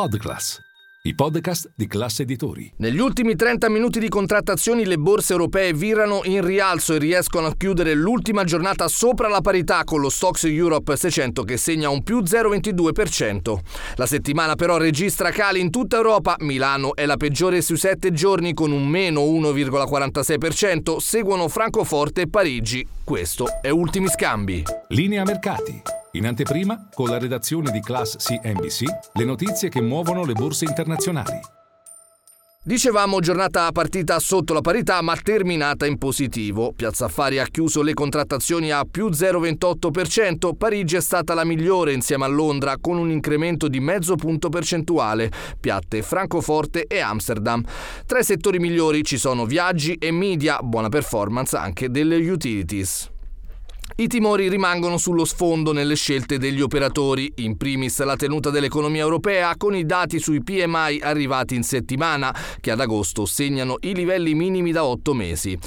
Podclass, i podcast di classe editori. Negli ultimi 30 minuti di contrattazioni le borse europee virano in rialzo e riescono a chiudere l'ultima giornata sopra la parità con lo Stox Europe 600 che segna un più 0,22%. La settimana però registra cali in tutta Europa. Milano è la peggiore sui 7 giorni con un meno 1,46%. Seguono Francoforte e Parigi. Questo è Ultimi Scambi. Linea mercati. In anteprima, con la redazione di Class CNBC, le notizie che muovono le borse internazionali. Dicevamo giornata partita sotto la parità ma terminata in positivo. Piazza Affari ha chiuso le contrattazioni a più 0,28%, Parigi è stata la migliore insieme a Londra con un incremento di mezzo punto percentuale, piatte Francoforte e Amsterdam. Tra i settori migliori ci sono viaggi e media, buona performance anche delle utilities. I timori rimangono sullo sfondo nelle scelte degli operatori, in primis la tenuta dell'economia europea con i dati sui PMI arrivati in settimana, che ad agosto segnano i livelli minimi da otto mesi.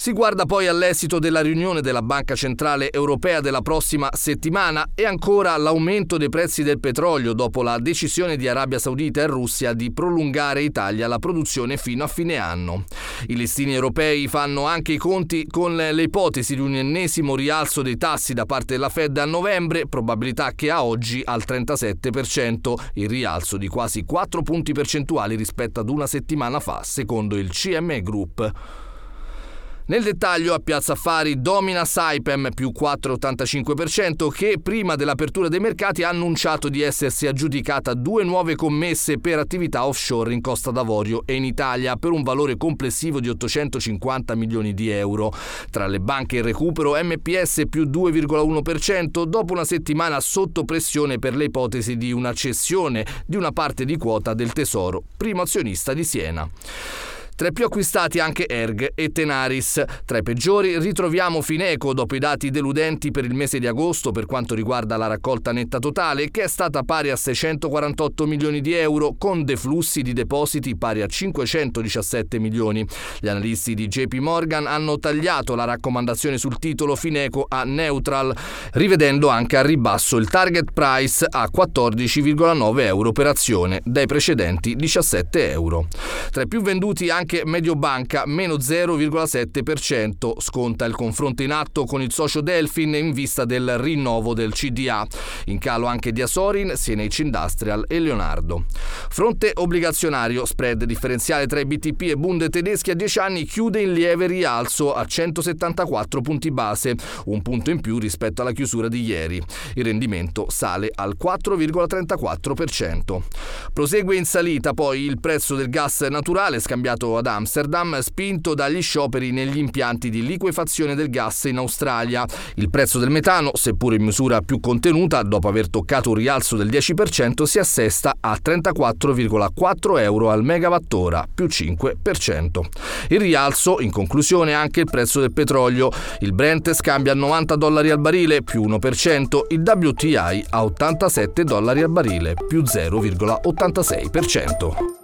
Si guarda poi all'esito della riunione della Banca Centrale Europea della prossima settimana e ancora all'aumento dei prezzi del petrolio dopo la decisione di Arabia Saudita e Russia di prolungare Italia la produzione fino a fine anno. I listini europei fanno anche i conti con le ipotesi di un ennesimo rialzo dei tassi da parte della Fed a novembre, probabilità che a oggi al 37%, il rialzo di quasi 4 punti percentuali rispetto ad una settimana fa, secondo il CME Group. Nel dettaglio a Piazza Affari domina Saipem più 4,85% che prima dell'apertura dei mercati ha annunciato di essersi aggiudicata due nuove commesse per attività offshore in Costa d'Avorio e in Italia per un valore complessivo di 850 milioni di euro. Tra le banche in recupero MPS più 2,1% dopo una settimana sotto pressione per le ipotesi di una cessione di una parte di quota del Tesoro, primo azionista di Siena. Tra i più acquistati anche Erg e Tenaris. Tra i peggiori ritroviamo Fineco dopo i dati deludenti per il mese di agosto per quanto riguarda la raccolta netta totale che è stata pari a 648 milioni di euro con deflussi di depositi pari a 517 milioni. Gli analisti di JP Morgan hanno tagliato la raccomandazione sul titolo Fineco a neutral, rivedendo anche a ribasso il target price a 14,9 euro per azione dai precedenti 17 euro. Tra i più venduti anche anche Mediobanca meno 0,7%, sconta il confronto in atto con il socio Delfin in vista del rinnovo del CDA. In calo anche Diasorin, CNH Industrial e Leonardo. Fronte obbligazionario, spread differenziale tra i BTP e Bund tedeschi a 10 anni chiude in lieve rialzo a 174 punti base, un punto in più rispetto alla chiusura di ieri. Il rendimento sale al 4,34%. Prosegue in salita poi il prezzo del gas naturale scambiato ad Amsterdam, spinto dagli scioperi negli impianti di liquefazione del gas in Australia. Il prezzo del metano, seppur in misura più contenuta, dopo aver toccato un rialzo del 10%, si assesta a 34,4 euro al megawattora, più 5%. Il rialzo, in conclusione, anche il prezzo del petrolio. Il Brent scambia a 90 dollari al barile, più 1%, il WTI a 87 dollari al barile, più 0,86%.